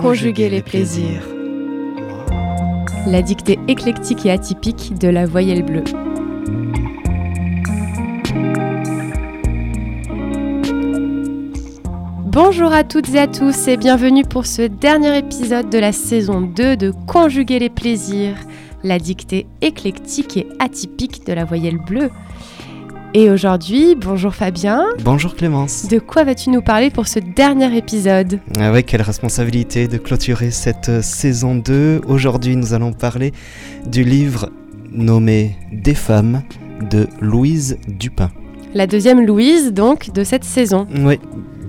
Conjuguer les plaisirs. La dictée éclectique et atypique de la voyelle bleue. Bonjour à toutes et à tous et bienvenue pour ce dernier épisode de la saison 2 de Conjuguer les plaisirs, la dictée éclectique et atypique de la voyelle bleue. Et aujourd'hui, bonjour Fabien. Bonjour Clémence. De quoi vas-tu nous parler pour ce dernier épisode? Ah ouais, quelle responsabilité de clôturer cette euh, saison 2. Aujourd'hui, nous allons parler du livre nommé Des femmes de Louise Dupin. La deuxième Louise, donc, de cette saison. Oui,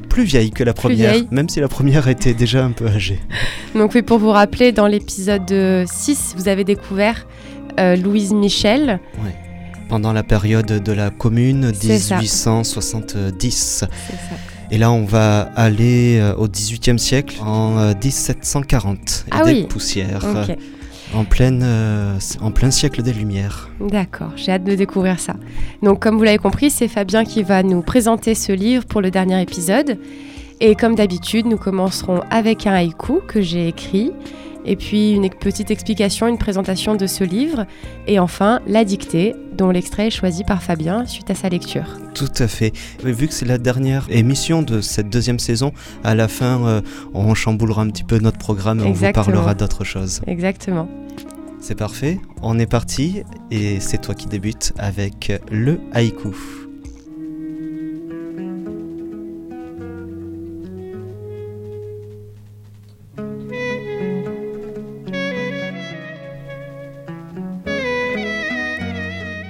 plus vieille que la première, même si la première était déjà un peu âgée. Donc oui, pour vous rappeler, dans l'épisode 6, vous avez découvert euh, Louise Michel. Pendant la période de la Commune, C'est ça. 1870. C'est ça. Et là, on va aller euh, au XVIIIe siècle, en euh, 1740. Et Ah des oui. poussières, euh, en, pleine, euh, en plein siècle des Lumières. d'accord, j'ai hâte de découvrir ça. Donc comme vous l'avez compris, c'est Fabien qui va nous présenter ce livre pour le dernier épisode. Et comme d'habitude, nous commencerons avec un haïku que j'ai écrit, et puis une petite explication, une présentation de ce livre, et enfin la dictée, dont l'extrait est choisi par Fabien suite à sa lecture. Tout à fait. Mais vu que c'est la dernière émission de cette deuxième saison, à la fin, euh, on chamboulera un petit peu notre programme et on vous parlera d'autre chose. Exactement. C'est parfait, on est parti et c'est toi qui débutes avec le haïku.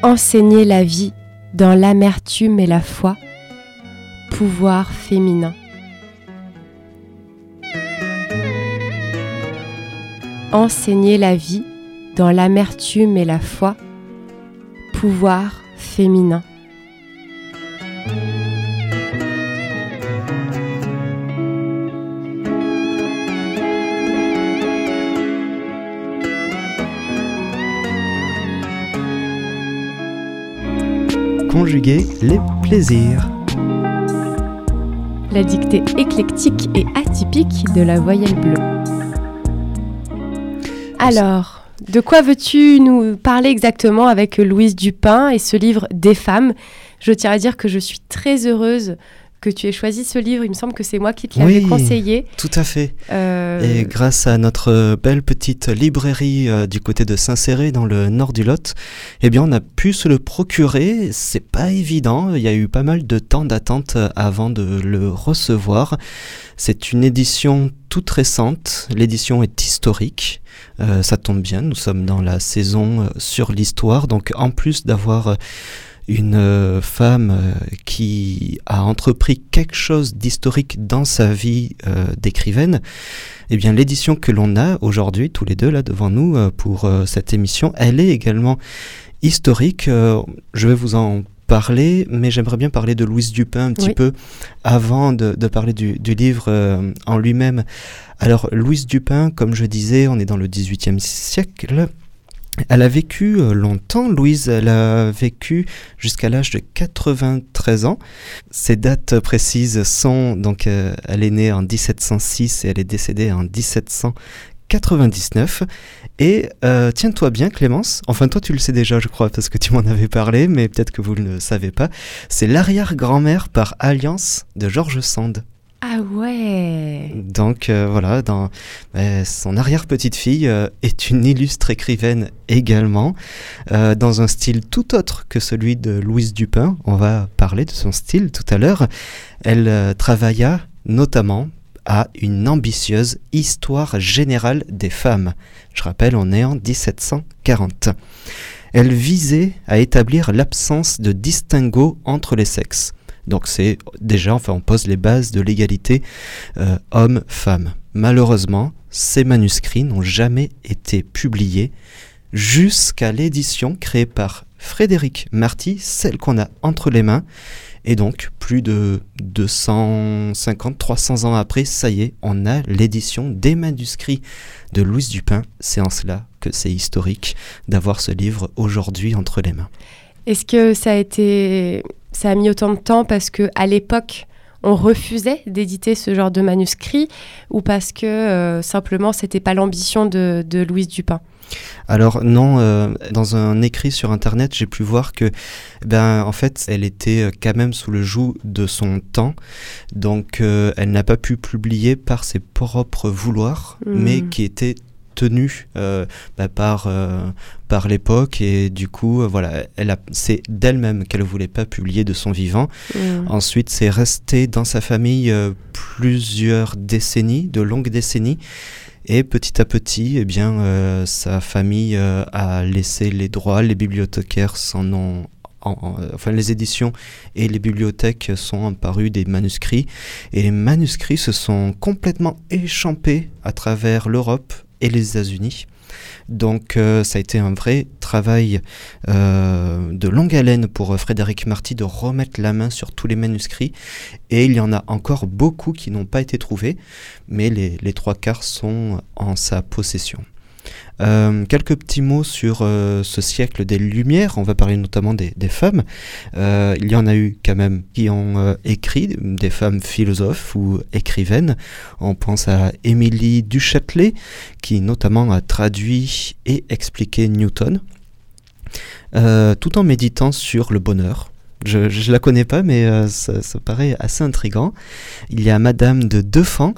Enseigner la vie dans l'amertume et la foi, pouvoir féminin. Enseigner la vie dans l'amertume et la foi, pouvoir féminin. Les plaisirs. La dictée éclectique et atypique de la voyelle bleue. Alors, de quoi veux-tu nous parler exactement avec Louise Dupin et ce livre Des femmes? Je tiens à dire que je suis très heureuse que tu aies choisi ce livre. Il me semble que c'est moi qui te l'avais Oui. conseillé. Tout à fait. Euh, Et grâce à notre belle petite librairie euh, du côté de Saint-Céré dans le nord du Lot, eh bien on a pu se le procurer. C'est pas évident. Il y a eu pas mal de temps d'attente euh, avant de le recevoir. C'est une édition toute récente. L'édition est historique. Euh, ça tombe bien. Nous sommes dans la saison sur l'histoire. Donc en plus d'avoir une euh, femme euh, qui a entrepris quelque chose d'historique dans sa vie euh, d'écrivaine, eh bien l'édition que l'on a aujourd'hui, tous les deux là devant nous pour cette émission, elle est également historique. Je vais vous en parler, mais j'aimerais bien parler de Louise Dupin un petit Oui. peu avant de, de parler du, du livre euh, en lui-même. Alors Louise Dupin, comme je disais, on est dans le XVIIIe siècle. Elle a vécu euh, longtemps, Louise, elle a vécu jusqu'à l'âge de 93 ans. Ses dates précises sont, donc euh, elle est née en 1706 et elle est décédée en 1799. Et euh, tiens-toi bien Clémence, enfin toi tu le sais déjà je crois parce que tu m'en avais parlé, mais peut-être que vous ne le savez pas, c'est l'arrière-grand-mère par alliance de George Sand. Ah ouais Donc euh, voilà, dans, euh, son arrière-petite-fille euh, est une illustre écrivaine également, euh, dans un style tout autre que celui de Louise Dupin. On va parler de son style tout à l'heure. Elle euh, travailla notamment à une ambitieuse histoire générale des femmes. Je rappelle, on est en 1740. Elle visait à établir l'absence de distinguo entre les sexes. Donc c'est déjà, enfin, on pose les bases de l'égalité euh, homme-femme. Malheureusement, ces manuscrits n'ont jamais été publiés jusqu'à l'édition créée par Frédéric Marty, celle qu'on a entre les mains. Et donc, plus de 250-300 ans après, ça y est, on a l'édition des manuscrits de Louise Dupin. C'est en cela que c'est historique d'avoir ce livre aujourd'hui entre les mains. Est-ce que ça a été, ça a mis autant de temps parce que à l'époque, on refusait d'éditer ce genre de manuscrit ou parce que euh, simplement c'était pas l'ambition de, Louise Dupin? Alors non, euh, dans un écrit sur internet, j'ai pu voir que, ben, en fait, elle était euh, quand même sous le joug de son temps, donc elle n'a pas pu publier par ses propres vouloirs, hmm. mais qui était tenue euh, bah, par, euh, par l'époque. Et du coup euh, voilà elle c'est d'elle-même qu'elle ne voulait pas publier de son vivant. Mmh. ensuite c'est resté dans sa famille plusieurs décennies de longues décennies. Et petit à petit, eh bien, sa famille a laissé les droits, les bibliothécaires s'en ont enfin les éditions et les bibliothèques sont apparus des manuscrits. Et les manuscrits se sont complètement échampés à travers l'Europe et les États-Unis. Donc euh, ça a été un vrai travail euh, de longue haleine pour euh, Frédéric Marty de remettre la main sur tous les manuscrits. Et il y en a encore beaucoup qui n'ont pas été trouvés, mais les trois quarts sont en sa possession. Euh, quelques petits mots sur euh, ce siècle des Lumières. On va parler notamment des, femmes. Euh, il y en a eu quand même qui ont écrit, des femmes philosophes ou écrivaines. On pense à Émilie Duchâtelet, qui notamment a traduit et expliqué Newton, tout en méditant sur le bonheur. Je ne la connais pas, mais ça, paraît assez intrigant. Il y a Madame de Defant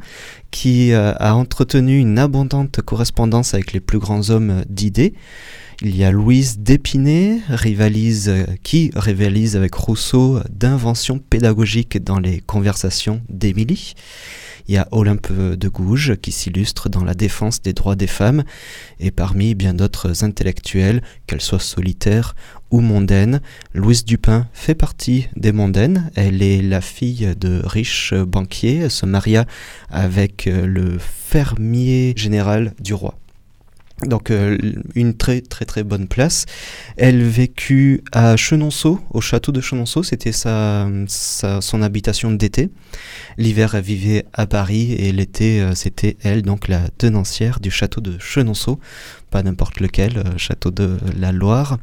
qui euh, a entretenu une abondante correspondance avec les plus grands hommes d'idées. Il y a Louise d'Épinay, rivalise, euh, qui rivalise avec Rousseau d'inventions pédagogiques dans les conversations d'Émilie. Il y a Olympe de Gouges qui s'illustre dans la défense des droits des femmes et parmi bien d'autres intellectuels, qu'elles soient solitaires ou mondaines, Louise Dupin fait partie des mondaines. Elle est la fille de riches banquiers, elle se maria avec euh, le fermier général du roi. Donc euh, une très très très bonne place. Elle vécut à Chenonceau, au château de Chenonceau, c'était sa, son habitation d'été. L'hiver elle vivait à Paris et l'été euh, c'était elle, donc la tenancière du château de Chenonceau, pas n'importe lequel, euh, château de la Loire.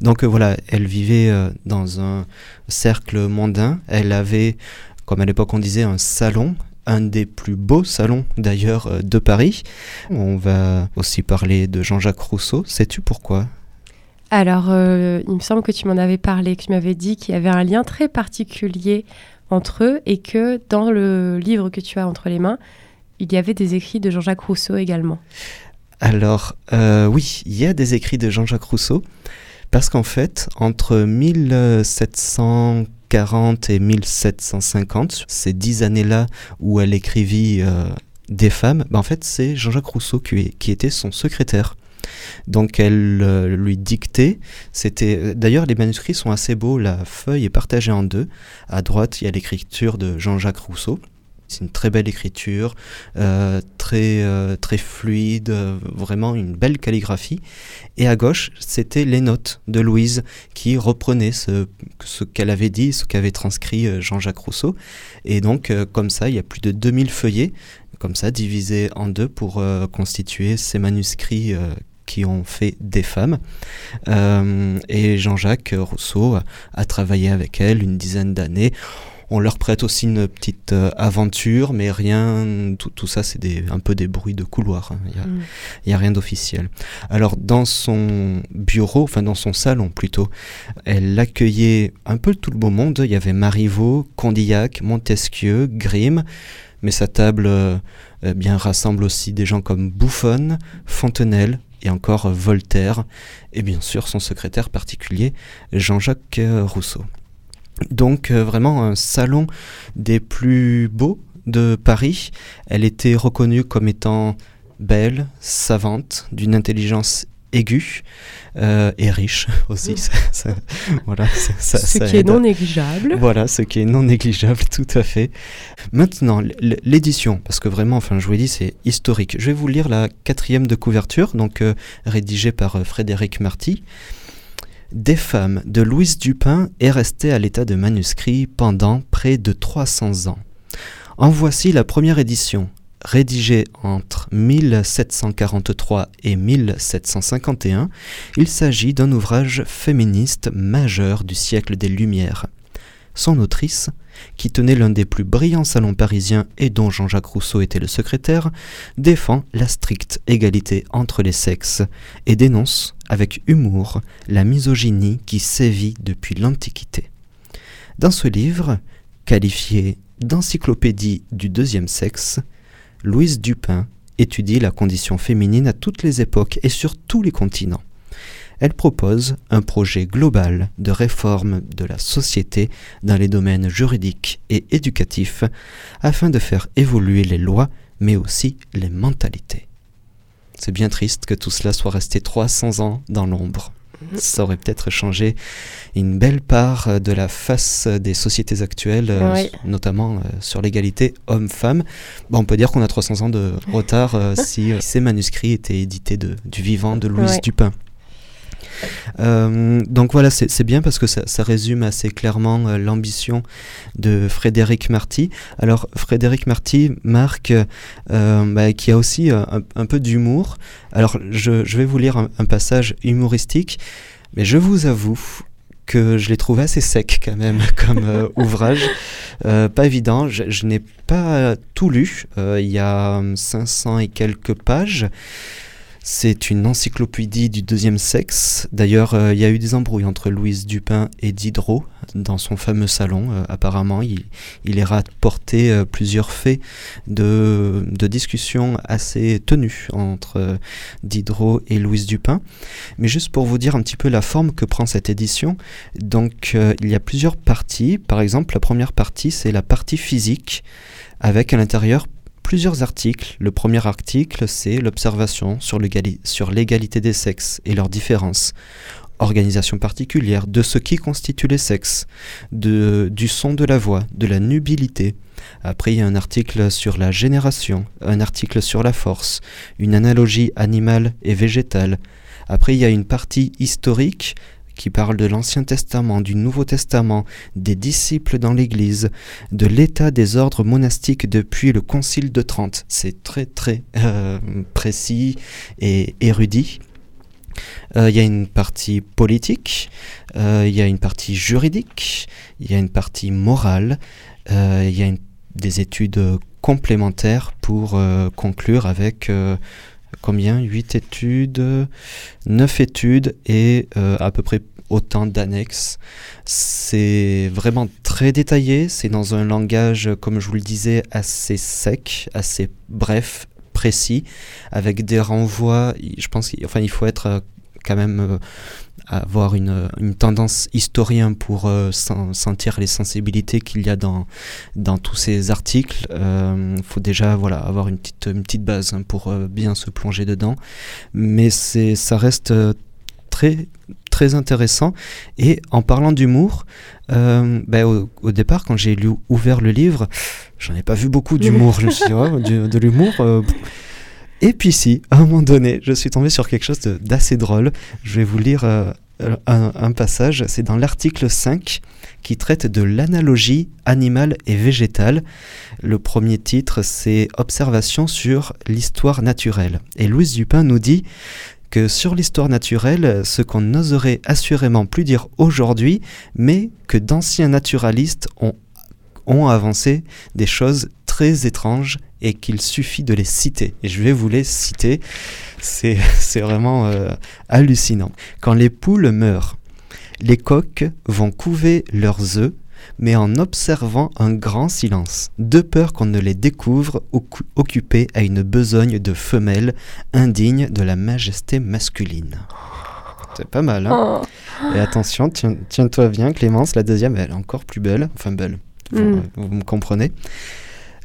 Donc voilà, elle vivait dans un cercle mondain. Elle avait, comme à l'époque on disait, un salon un des plus beaux salons d'ailleurs euh, de Paris. On va aussi parler de Jean-Jacques Rousseau. Sais-tu pourquoi? Alors, euh, il me semble que tu m'en avais parlé, que tu m'avais dit qu'il y avait un lien très particulier entre eux et que dans le livre que tu as entre les mains, il y avait des écrits de Jean-Jacques Rousseau également. Alors, euh, oui, il y a des écrits de Jean-Jacques Rousseau. Parce qu'en fait, entre 1740 et 1750, ces dix années-là où elle écrivit euh, des femmes, ben en fait, c'est Jean-Jacques Rousseau qui, était son secrétaire. Donc elle euh, lui dictait. C'était d'ailleurs les manuscrits sont assez beaux. La feuille est partagée en deux. À droite, il y a l'écriture de Jean-Jacques Rousseau c'est une très belle écriture, euh, très, euh, très fluide, euh, vraiment une belle calligraphie. Et à gauche, c'était les notes de Louise qui reprenaient ce, ce qu'elle avait dit, ce qu'avait transcrit Jean-Jacques Rousseau. Et donc, comme ça, il y a plus de 2000 feuillets, comme ça, divisés en deux pour constituer ces manuscrits qui ont fait des femmes. et Jean-Jacques Rousseau a travaillé avec elle une dizaine d'années. On leur prête aussi une petite euh, aventure, mais rien, tout, ça c'est un peu des bruits de couloir. Hein. Il n'y a, mm. rien d'officiel. Alors dans son bureau, enfin dans son salon plutôt, elle accueillait un peu tout le beau monde. Il y avait Marivaux, Condillac, Montesquieu, Grimm, mais sa table euh, eh bien rassemble aussi des gens comme Buffon, Fontenelle, et encore Voltaire, et bien sûr son secrétaire particulier, Jean-Jacques Rousseau. Donc euh, vraiment un salon des plus beaux de Paris. Elle était reconnue comme étant belle, savante, d'une intelligence aiguë euh, et riche aussi. voilà, ce qui est non négligeable. Voilà, ce qui est non négligeable, tout à fait. Maintenant, l'édition, parce que vraiment, enfin, je vous l'ai dit, c'est historique. Je vais vous lire la quatrième de couverture, donc euh, rédigée par Frédéric Marty. Des femmes de Louise Dupin est restée à l'état de manuscrit pendant près de 300 ans. En voici la première édition, rédigée entre 1743 et 1751. Il s'agit d'un ouvrage féministe majeur du siècle des Lumières. Son autrice qui tenait l'un des plus brillants salons parisiens et dont Jean-Jacques Rousseau était le secrétaire, défend la stricte égalité entre les sexes et dénonce avec humour la misogynie qui sévit depuis l'Antiquité. Dans ce livre, qualifié d'encyclopédie du deuxième sexe, Louise Dupin étudie la condition féminine à toutes les époques et sur tous les continents. Elle propose un projet global de réforme de la société dans les domaines juridiques et éducatifs afin de faire évoluer les lois mais aussi les mentalités. C'est bien triste que tout cela soit resté 300 ans dans l'ombre ça aurait peut-être changé une belle part de la face des sociétés actuelles, euh, notamment euh, sur l'égalité homme-femme. On peut dire qu'on a 300 ans de retard euh, si ces manuscrits étaient édités de, du vivant de Louise Dupin. Euh, donc voilà, c'est bien parce que ça, résume assez clairement euh, l'ambition de Frédéric Marty. Alors Frédéric Marty marque euh, bah, qui a aussi un, peu d'humour. Alors je, vais vous lire un, passage humoristique, mais je vous avoue que je l'ai trouvé assez sec quand même comme ouvrage. pas évident, je n'ai pas tout lu, il y a 500 et quelques pages. C'est une encyclopédie du deuxième sexe. D'ailleurs, euh, il y a eu des embrouilles entre Louise Dupin et Diderot dans son fameux salon. Euh, apparemment, il, il est rapporté euh, plusieurs faits de, de discussions assez tenues entre Diderot et Louise Dupin. Mais juste pour vous dire un petit peu la forme que prend cette édition, donc il y a plusieurs parties. Par exemple, la première partie, c'est la partie physique avec à l'intérieur plusieurs articles. Le premier article, c'est l'observation sur l'égalité des sexes et leurs différences. Organisation particulière de ce qui constitue les sexes, du son de la voix, de la nubilité. Après, il y a un article sur la génération, un article sur la force, une analogie animale et végétale. Après, il y a une partie historique qui parle de l'Ancien Testament, du Nouveau Testament, des disciples dans l'Église, de l'état des ordres monastiques depuis le Concile de Trente. C'est très très euh, précis et érudit. Euh, il y a une partie politique, euh, il y a une partie juridique, il y a une partie morale, il y a des études complémentaires pour conclure avec combien? 8 études, 9 études et euh, à peu près autant d'annexes. C'est vraiment très détaillé, c'est dans un langage, comme je vous le disais, assez sec, assez bref, précis, avec des renvois. Je pense qu'il enfin, il faut être euh, quand même euh, avoir une, une, tendance historien pour euh, sentir les sensibilités qu'il y a dans, dans tous ces articles. Il euh, faut déjà voilà, avoir une petite, une petite base hein, pour euh, bien se plonger dedans. Mais ça reste très, très intéressant. Et en parlant d'humour, ben, au, départ, quand j'ai ouvert le livre, j'en ai pas vu beaucoup d'humour. je me suis dit, oh, de l'humour. Et puis si, à un moment donné, je suis tombé sur quelque chose d'assez drôle. Je vais vous lire euh, un, passage. C'est dans l'article 5 qui traite de l'analogie animale et végétale. Le premier titre, c'est Observation sur l'histoire naturelle. Et Louise Dupin nous dit que sur l'histoire naturelle, ce qu'on n'oserait assurément plus dire aujourd'hui, mais que d'anciens naturalistes ont, ont avancé des choses très étranges et qu'il suffit de les citer. Et je vais vous les citer. C'est vraiment euh, hallucinant. Quand les poules meurent, les coqs vont couver leurs œufs, mais en observant un grand silence, de peur qu'on ne les découvre occupés à une besogne de femelles indigne de la majesté masculine. C'est pas mal, hein oh. Et attention, tiens-toi bien, Clémence, la deuxième, elle est encore plus belle. Enfin, belle, vous mm. me comprenez.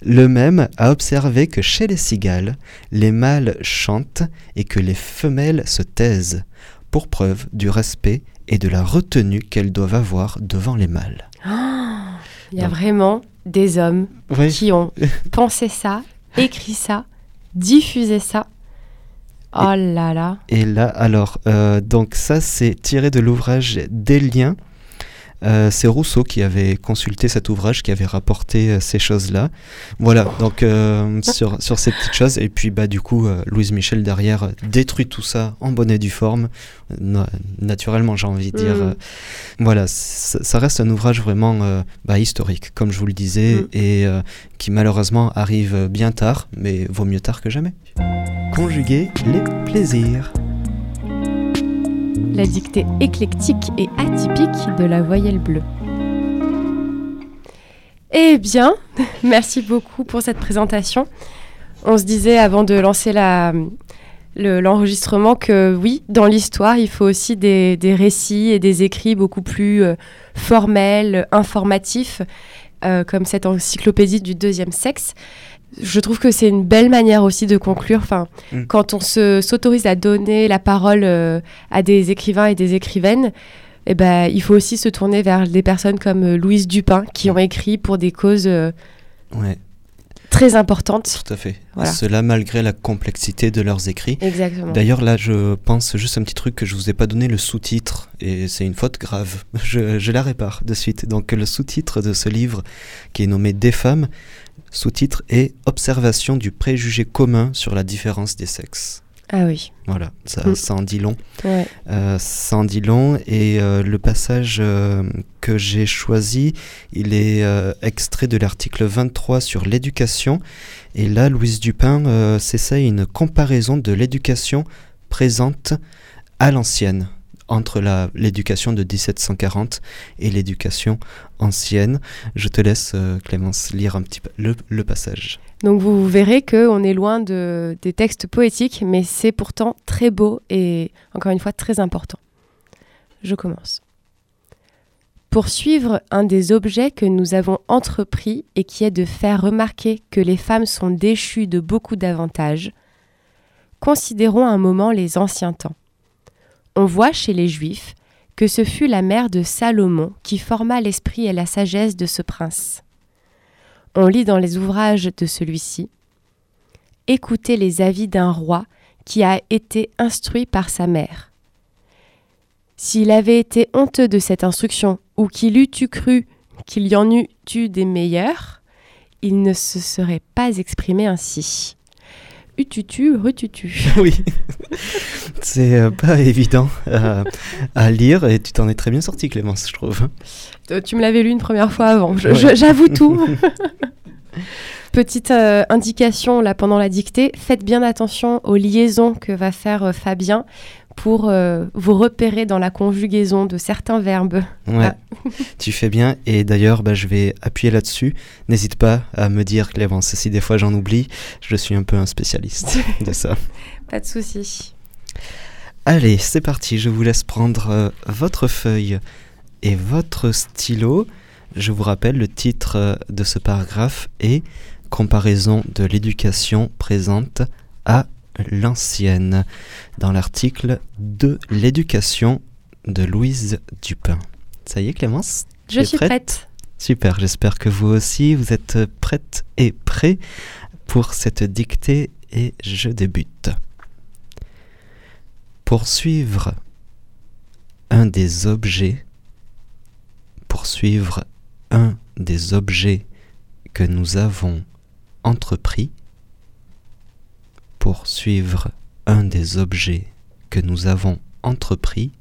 Le même a observé que chez les cigales, les mâles chantent et que les femelles se taisent, pour preuve du respect et de la retenue qu'elles doivent avoir devant les mâles. Il y a vraiment des hommes qui ont pensé ça, écrit ça, diffusé ça. Oh là là. Et là, alors, euh, donc ça, c'est tiré de l'ouvrage Des liens Euh, c'est Rousseau qui avait consulté cet ouvrage, qui avait rapporté euh, ces choses-là. Voilà, donc euh, sur, sur ces petites choses. Et puis, bah, du coup, Louise Michel derrière détruit tout ça en bonne et due forme. Na- naturellement, j'ai envie de dire. Mm. voilà, ça, reste un ouvrage vraiment bah, historique, comme je vous le disais, Mm. et qui malheureusement arrive bien tard, mais vaut mieux tard que jamais. Conjuguer les plaisirs. La dictée éclectique et atypique de la voyelle bleue. Eh bien, merci beaucoup pour cette présentation. On se disait avant de lancer la- le- l'enregistrement que oui, dans l'histoire, il faut aussi des, des récits et des écrits beaucoup plus euh, formels, informatifs, euh, comme cette encyclopédie du deuxième sexe. Je trouve que c'est une belle manière aussi de conclure. Enfin, Mm. quand on se- s'autorise à donner la parole euh, à des écrivains et des écrivaines, eh ben, il faut aussi se tourner vers des personnes comme euh, Louise Dupin qui ont écrit pour des causes euh, Ouais, très importantes. tout à fait. Voilà. Cela malgré la complexité de leurs écrits. Exactement. D'ailleurs, là, je pense juste un petit truc que je vous ai pas donné le sous-titre, et c'est une faute grave. Je, je la répare de suite. Donc, le sous-titre de ce livre, qui est nommé Des femmes, sous-titre est Observation du préjugé commun sur la différence des sexes. Ah oui. Voilà, ça, Mm. ça en dit long. Ouais. Euh, ça en dit long. Et euh, le passage euh, que j'ai choisi, il est extrait de l'article 23 sur l'éducation. Et là, Louise Dupin s'essaye une comparaison de l'éducation présente à l'ancienne, entre l'éducation de 1740 et l'éducation ancienne. Je te laisse, euh, Clémence, lire un petit peu le, passage. Donc vous verrez qu'on est loin de, des textes poétiques, mais c'est pourtant très beau et encore une fois très important. Je commence. Poursuivre un des objets que nous avons entrepris et qui est de faire remarquer que les femmes sont déchues de beaucoup d'avantages, considérons un moment les anciens temps. On voit chez les Juifs que ce fut la mère de Salomon qui forma l'esprit et la sagesse de ce prince. On lit dans les ouvrages de celui-ci Écoutez les avis d'un roi qui a été instruit par sa mère. S'il avait été honteux de cette instruction, ou qu'il eût eu cru qu'il y en eût eu des meilleurs, il ne se serait pas exprimé ainsi. Ututu, retutu. Oui, c'est euh, pas évident euh, à lire et tu t'en es très bien sorti, Clémence, je trouve. Euh, Tu me l'avais lu une première fois avant, Ouais. j'avoue tout. Petite euh, indication là pendant la dictée, faites bien attention aux liaisons que va faire euh, Fabien pour euh, vous repérer dans la conjugaison de certains verbes. Ouais, Ah. tu fais bien. Et d'ailleurs, bah, je vais appuyer là-dessus. N'hésite pas à me dire, Clémence, si des fois j'en oublie, je suis un peu un spécialiste de ça. Pas de souci. Allez, c'est parti. Je vous laisse prendre euh, votre feuille et votre stylo. Je vous rappelle, le titre euh, de ce paragraphe est Comparaison de l'éducation présente à l'ancienne, dans l'article de l'éducation de Louise Dupin. Ça y est, Clémence Je suis prête? Super, j'espère que vous aussi, vous êtes prête et prêts pour cette dictée et je débute. Poursuivre un des objets, poursuivre un des objets que nous avons entrepris, poursuivre un des objets que nous avons entrepris,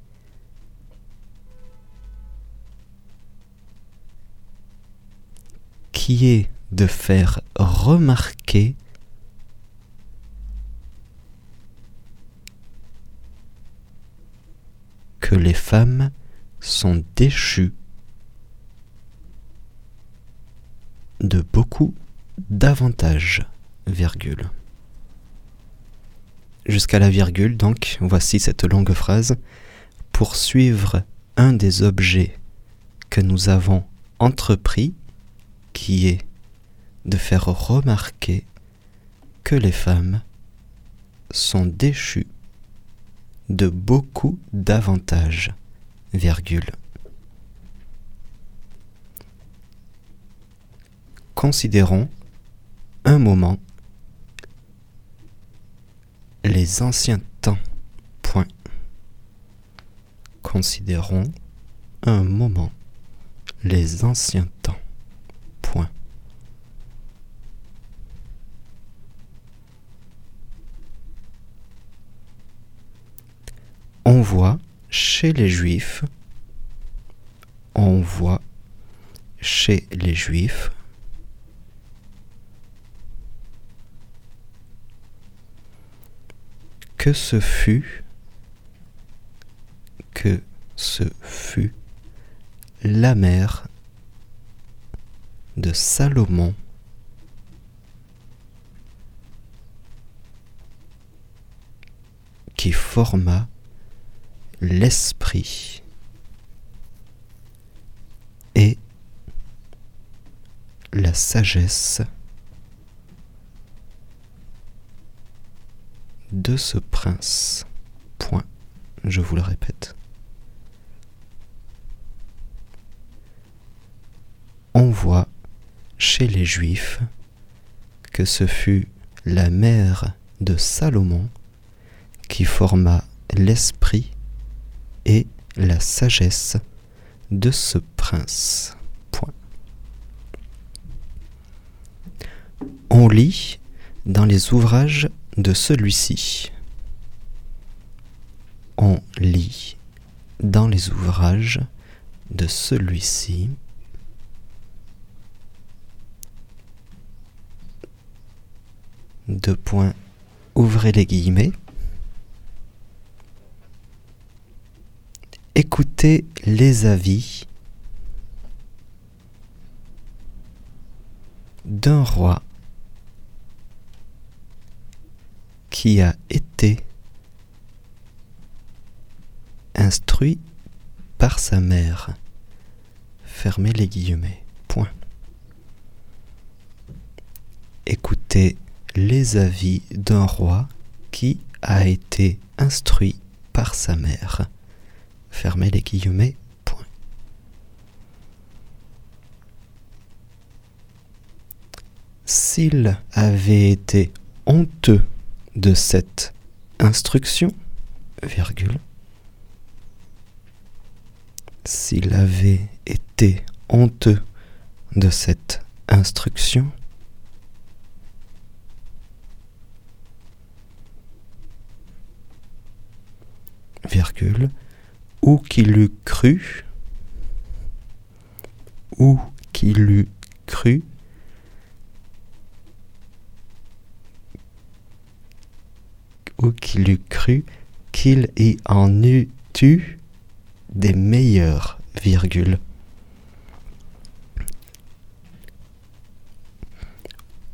qui est de faire remarquer que les femmes sont déchues de beaucoup d'avantages, virgule. Jusqu'à la virgule, donc, voici cette longue phrase. Poursuivre un des objets que nous avons entrepris, qui est de faire remarquer que les femmes sont déchues de beaucoup d'avantages. Considérons un moment les anciens temps. Point. Considérons un moment les anciens temps. Point. On voit chez les Juifs, on voit chez les Juifs que ce fut, que ce fut la mère de Salomon. Qui forma l'esprit et la sagesse de ce prince. Point. Je vous le répète. On voit chez les Juifs que ce fut la mère de Salomon qui forma l'esprit et la sagesse de ce prince. On lit dans les ouvrages de celui-ci. On lit dans les ouvrages de celui-ci. Deux points, ouvrez les guillemets. Écoutez les avis d'un roi qui a été instruit par sa mère. Fermez les guillemets. Point. Écoutez les avis d'un roi qui a été instruit par sa mère. Fermez les guillemets. Point. S'il avait été honteux de cette instruction, virgule, s'il avait été honteux de cette instruction, virgule, ou qu'il eût cru, ou qu'il eût cru, ou qu'il eût cru qu'il y en eût eu des meilleurs, virgule.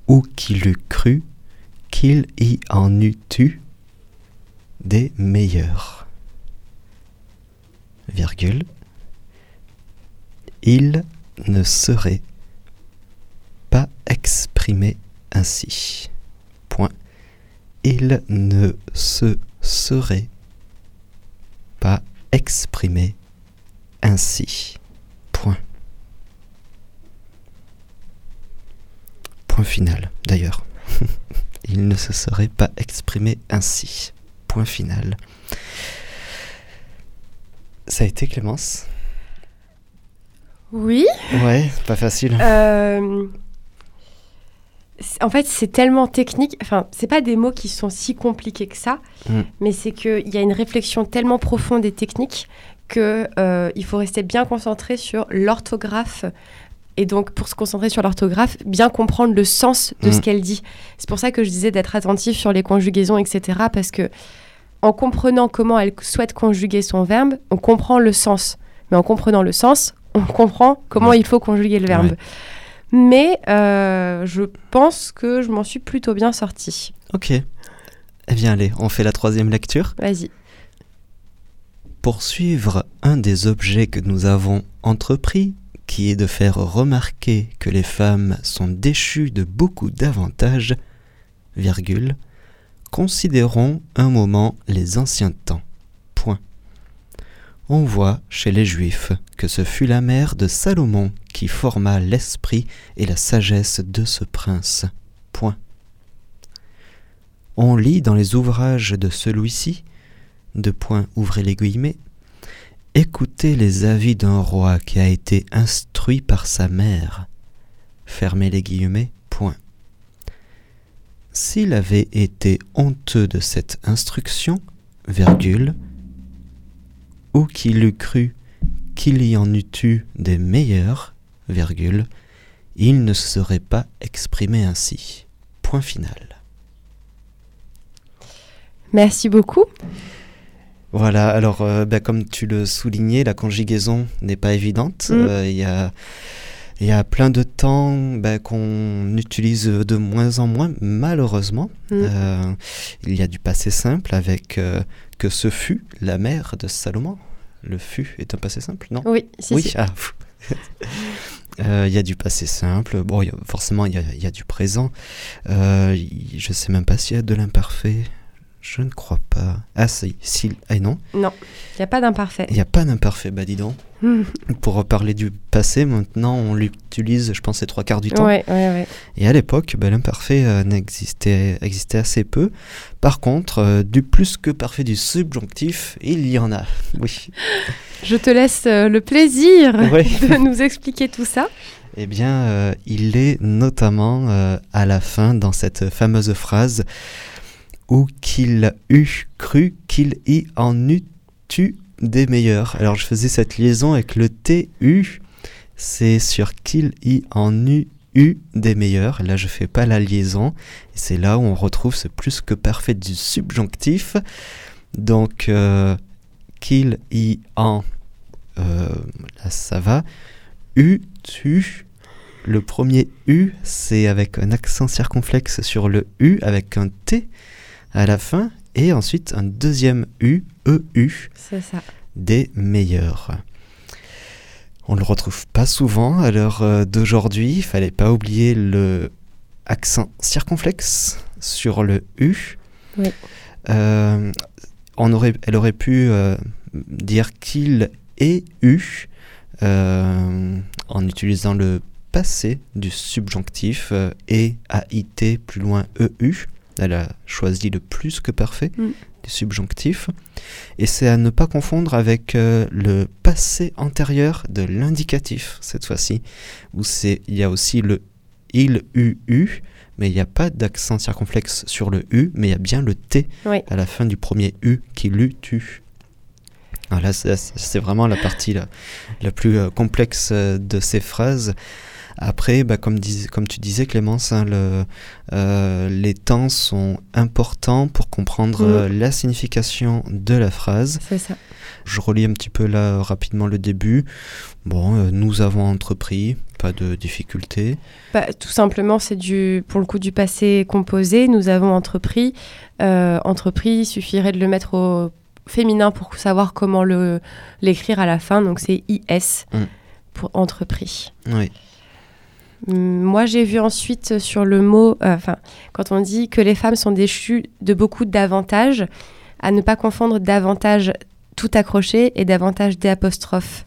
Ou qu'il eût cru qu'il y en eût eu des meilleurs, Il ne serait pas exprimé ainsi. Point il ne se serait pas exprimé ainsi. Point. Point final, d'ailleurs. il ne se serait pas exprimé ainsi. Point final. Ça a été Clémence Oui. Ouais, pas facile. Euh, en fait, c'est tellement technique. Enfin, c'est pas des mots qui sont si compliqués que ça, Mm. mais c'est qu'il y a une réflexion tellement profonde et technique que euh, il faut rester bien concentré sur l'orthographe. Et donc, pour se concentrer sur l'orthographe, bien comprendre le sens de Mm. ce qu'elle dit. C'est pour ça que je disais d'être attentif sur les conjugaisons, etc. Parce que en comprenant comment elle souhaite conjuguer son verbe, on comprend le sens. Mais en comprenant le sens, on comprend comment Ouais. il faut conjuguer le verbe. Ouais. Mais euh, je pense que je m'en suis plutôt bien sortie. Ok. Eh bien allez, on fait la troisième lecture. Vas-y. Pour suivre un des objets que nous avons entrepris, qui est de faire remarquer que les femmes sont déchues de beaucoup d'avantages, virgule, considérons un moment les anciens temps. On voit chez les Juifs que ce fut la mère de Salomon qui forma l'esprit et la sagesse de ce prince. On lit dans les ouvrages de celui-ci, de point ouvrez les guillemets, écoutez les avis d'un roi qui a été instruit par sa mère. Fermez les guillemets. S'il avait été honteux de cette instruction, virgule, ou qu'il eût cru qu'il y en eût eu des meilleurs, virgule, il ne serait pas exprimé ainsi. Point final. Merci beaucoup. Voilà, alors euh, bah, comme tu le soulignais, la conjugaison n'est pas évidente. Mm. Euh, Il y, a, il y a plein de temps bah, qu'on utilise de moins en moins, malheureusement. Mm. Euh, il y a du passé simple avec euh, que ce fut la mère de Salomon. Le fut est un passé simple, non? Oui, si, Oui, si. ah. Euh, Il y a du passé simple, bon, il y a- forcément il y y a du présent. Je sais même pas s'il y a de l'imparfait. Je ne crois pas. Ah si, si ah, non, Non, il n'y a pas d'imparfait. il n'y a pas d'imparfait, bah dis donc. Hmm. Pour parler du passé, maintenant on l'utilise, je pense, les trois quarts du temps. Ouais, ouais, ouais. Et à l'époque, bah, l'imparfait euh, n'existait existait assez peu. Par contre, euh, du plus que parfait du subjonctif, il y en a. Oui. Je te laisse euh, le plaisir de nous expliquer tout ça. Eh bien, il est notamment à la fin dans cette fameuse phrase où qu'il eût cru qu'il y en eût eu des meilleurs. Alors, je faisais cette liaison avec le TU, c'est sur qu'il y en eût eu des meilleurs. Là, je fais pas la liaison. C'est là où on retrouve ce plus que parfait du subjonctif. Donc, euh, qu'il y en. euh, là, ça va. U, tu. Le premier U, c'est avec un accent circonflexe sur le U, avec un T à la fin. Et ensuite, un deuxième U, EU, ça. des meilleurs. On le retrouve pas souvent à l'heure euh, d'aujourd'hui. Il fallait pas oublier le accent circonflexe sur le U. Oui. Euh, on aurait, elle aurait pu euh, dire qu'il eu euh, en utilisant le passé du subjonctif et AIT plus loin EU. Elle a choisi le plus que parfait Mm. du subjonctif. Et c'est à ne pas confondre avec euh, le passé antérieur de l'indicatif, cette fois-ci, où c'est il y a aussi le il, u, u, mais il n'y a pas d'accent circonflexe sur le u, mais il y a bien le t Oui. à la fin du premier u qui l'eût tu. Voilà, c'est c'est vraiment la partie la, la plus euh, complexe euh, de ces phrases. Après, bah, comme, dis- comme tu disais Clémence, hein, le, euh, les temps sont importants pour comprendre Mm. la signification de la phrase. C'est ça. Je relis un petit peu là rapidement le début. Bon, euh, nous avons entrepris, pas de difficulté. Bah, tout simplement, c'est du, pour le coup du passé composé. Nous avons entrepris. Euh, entrepris, il suffirait de le mettre au féminin pour savoir comment le l'écrire à la fin. Donc c'est IS Mm. pour entrepris. Oui, Moi, j'ai vu ensuite sur le mot, euh, enfin, quand on dit que les femmes sont déchues de beaucoup d'avantages, à ne pas confondre d'avantages tout accroché et d'avantages D apostrophe.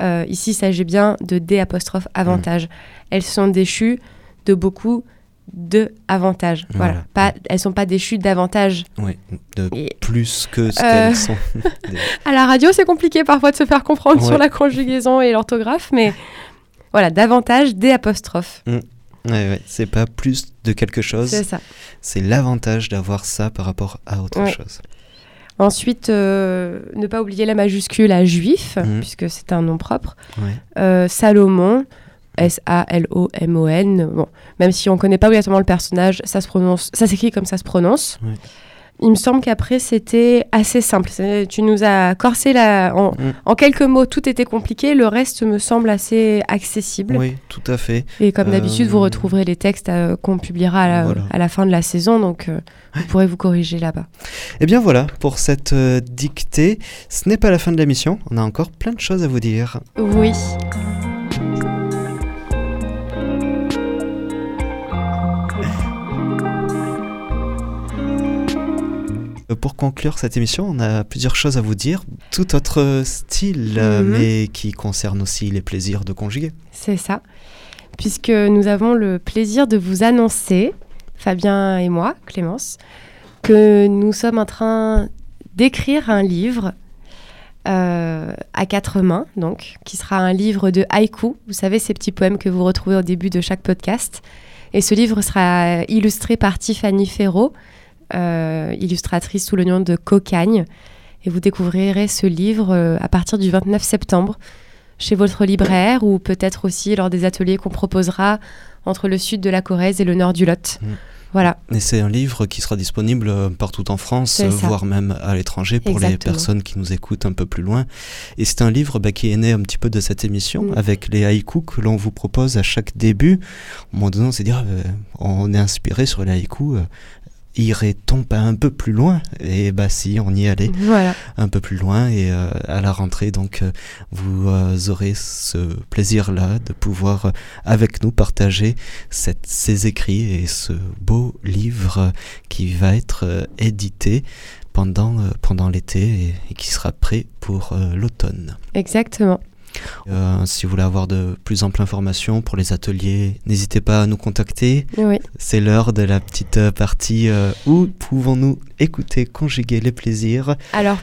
Euh, ici, il s'agit bien de D apostrophe avantage. Elles sont déchues de beaucoup de avantages. Voilà. Voilà. Pas, elles sont pas déchues d'avantages. oui, de Et plus que ce Euh. qu'elles sont. à la radio, c'est compliqué parfois de se faire comprendre sur la conjugaison et l'orthographe, mais voilà, davantage D apostrophe. Ouais, ouais, c'est pas plus de quelque chose, C'est ça. c'est l'avantage d'avoir ça par rapport à autre Ouais. chose. Ensuite, euh, ne pas oublier la majuscule à juif, Mhm. puisque c'est un nom propre. Euh, Salomon, S-A-L-O-M-O-N. Bon, même si on ne connaît pas exactement le personnage, ça se prononce, ça s'écrit comme ça se prononce. Il me semble qu'après c'était assez simple. Tu nous as corsé la, en, Mm. en quelques mots, tout était compliqué. Le reste me semble assez accessible. Oui, tout à fait. Et comme d'habitude, vous Euh, retrouverez les textes euh, qu'on publiera à la, Voilà. à la fin de la saison, donc euh, vous pourrez vous corriger là-bas. Et bien voilà, pour cette dictée, ce n'est pas la fin de l'émission, on a encore plein de choses à vous dire. Oui. Pour conclure cette émission, on a plusieurs choses à vous dire, tout autre style, euh, Mhm. mais qui concerne aussi les plaisirs de conjuguer. C'est ça. Puisque nous avons le plaisir de vous annoncer, Fabien et moi, Clémence, que nous sommes en train d'écrire un livre euh, à quatre mains, donc, qui sera un livre de haïku. Vous savez, ces petits poèmes que vous retrouvez au début de chaque podcast. Et ce livre sera illustré par Tiffany Ferro, illustratrice sous le nom de Cocagne. Et vous découvrirez ce livre euh, à partir du 29 septembre chez votre libraire ou peut-être aussi lors des ateliers qu'on proposera entre le sud de la Corrèze et le nord du Lot. Mm. Voilà. Et c'est un livre qui sera disponible euh, partout en France, voire même à l'étranger pour les personnes qui nous écoutent un peu plus loin. Et c'est un livre bah, qui est né un petit peu de cette émission, Mm. avec les haïkus que l'on vous propose à chaque début. Au moment donné, on s'est dit, ah, euh, on est inspiré sur les haïkus. Irait-on pas un peu plus loin? Et bah si, on y allait Voilà. un peu plus loin et euh, à la rentrée donc euh, vous euh, aurez ce plaisir là de pouvoir avec nous partager cette- ces écrits et ce beau livre qui va être édité pendant, pendant l'été et, et qui sera prêt pour l'automne. Exactement. Euh, si vous voulez avoir de plus amples informations pour les ateliers, n'hésitez pas à nous contacter. Oui. C'est l'heure de la petite euh, partie euh, où pouvons-nous écouter, conjuguer les plaisirs? Alors,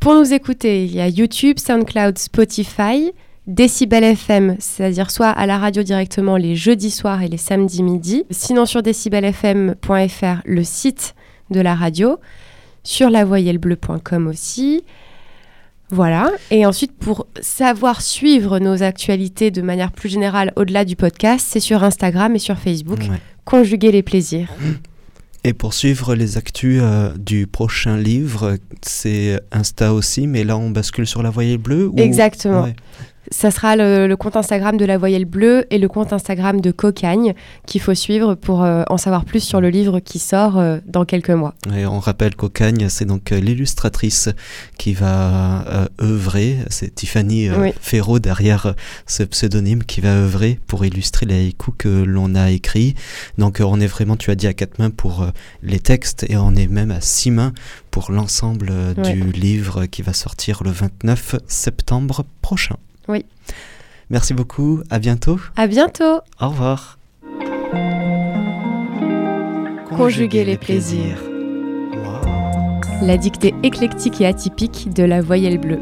pour nous écouter, il y a YouTube, SoundCloud, Spotify, Decibel FM, c'est-à-dire soit à la radio directement les jeudis soirs et les samedis midi, sinon sur decibelfm.fr, le site de la radio, sur lavoyellebleu.com aussi. Voilà. Et ensuite, pour savoir suivre nos actualités de manière plus générale au-delà du podcast, c'est sur Instagram et sur Facebook. Ouais. Conjuguer les plaisirs. Et pour suivre les actus euh, du prochain livre, c'est Insta aussi, mais là on bascule sur la voyelle bleue ou... Exactement. Ouais. Ça sera le, le compte Instagram de la voyelle bleue et le compte Instagram de Cocagne qu'il faut suivre pour euh, en savoir plus sur le livre qui sort euh, dans quelques mois. Et on rappelle qu'Ocagne, c'est donc euh, l'illustratrice qui va œuvrer, c'est Tiffany Oui. Ferro derrière ce pseudonyme qui va œuvrer pour illustrer les haïkus que l'on a écrits. Donc on est vraiment, tu as dit, à quatre mains pour les textes et on est même à six mains pour l'ensemble Ouais. du livre qui va sortir le 29 septembre prochain. Oui. Merci beaucoup, à bientôt. À bientôt. Au revoir. Conjuguer les plaisirs. La dictée éclectique et atypique de la voyelle bleue.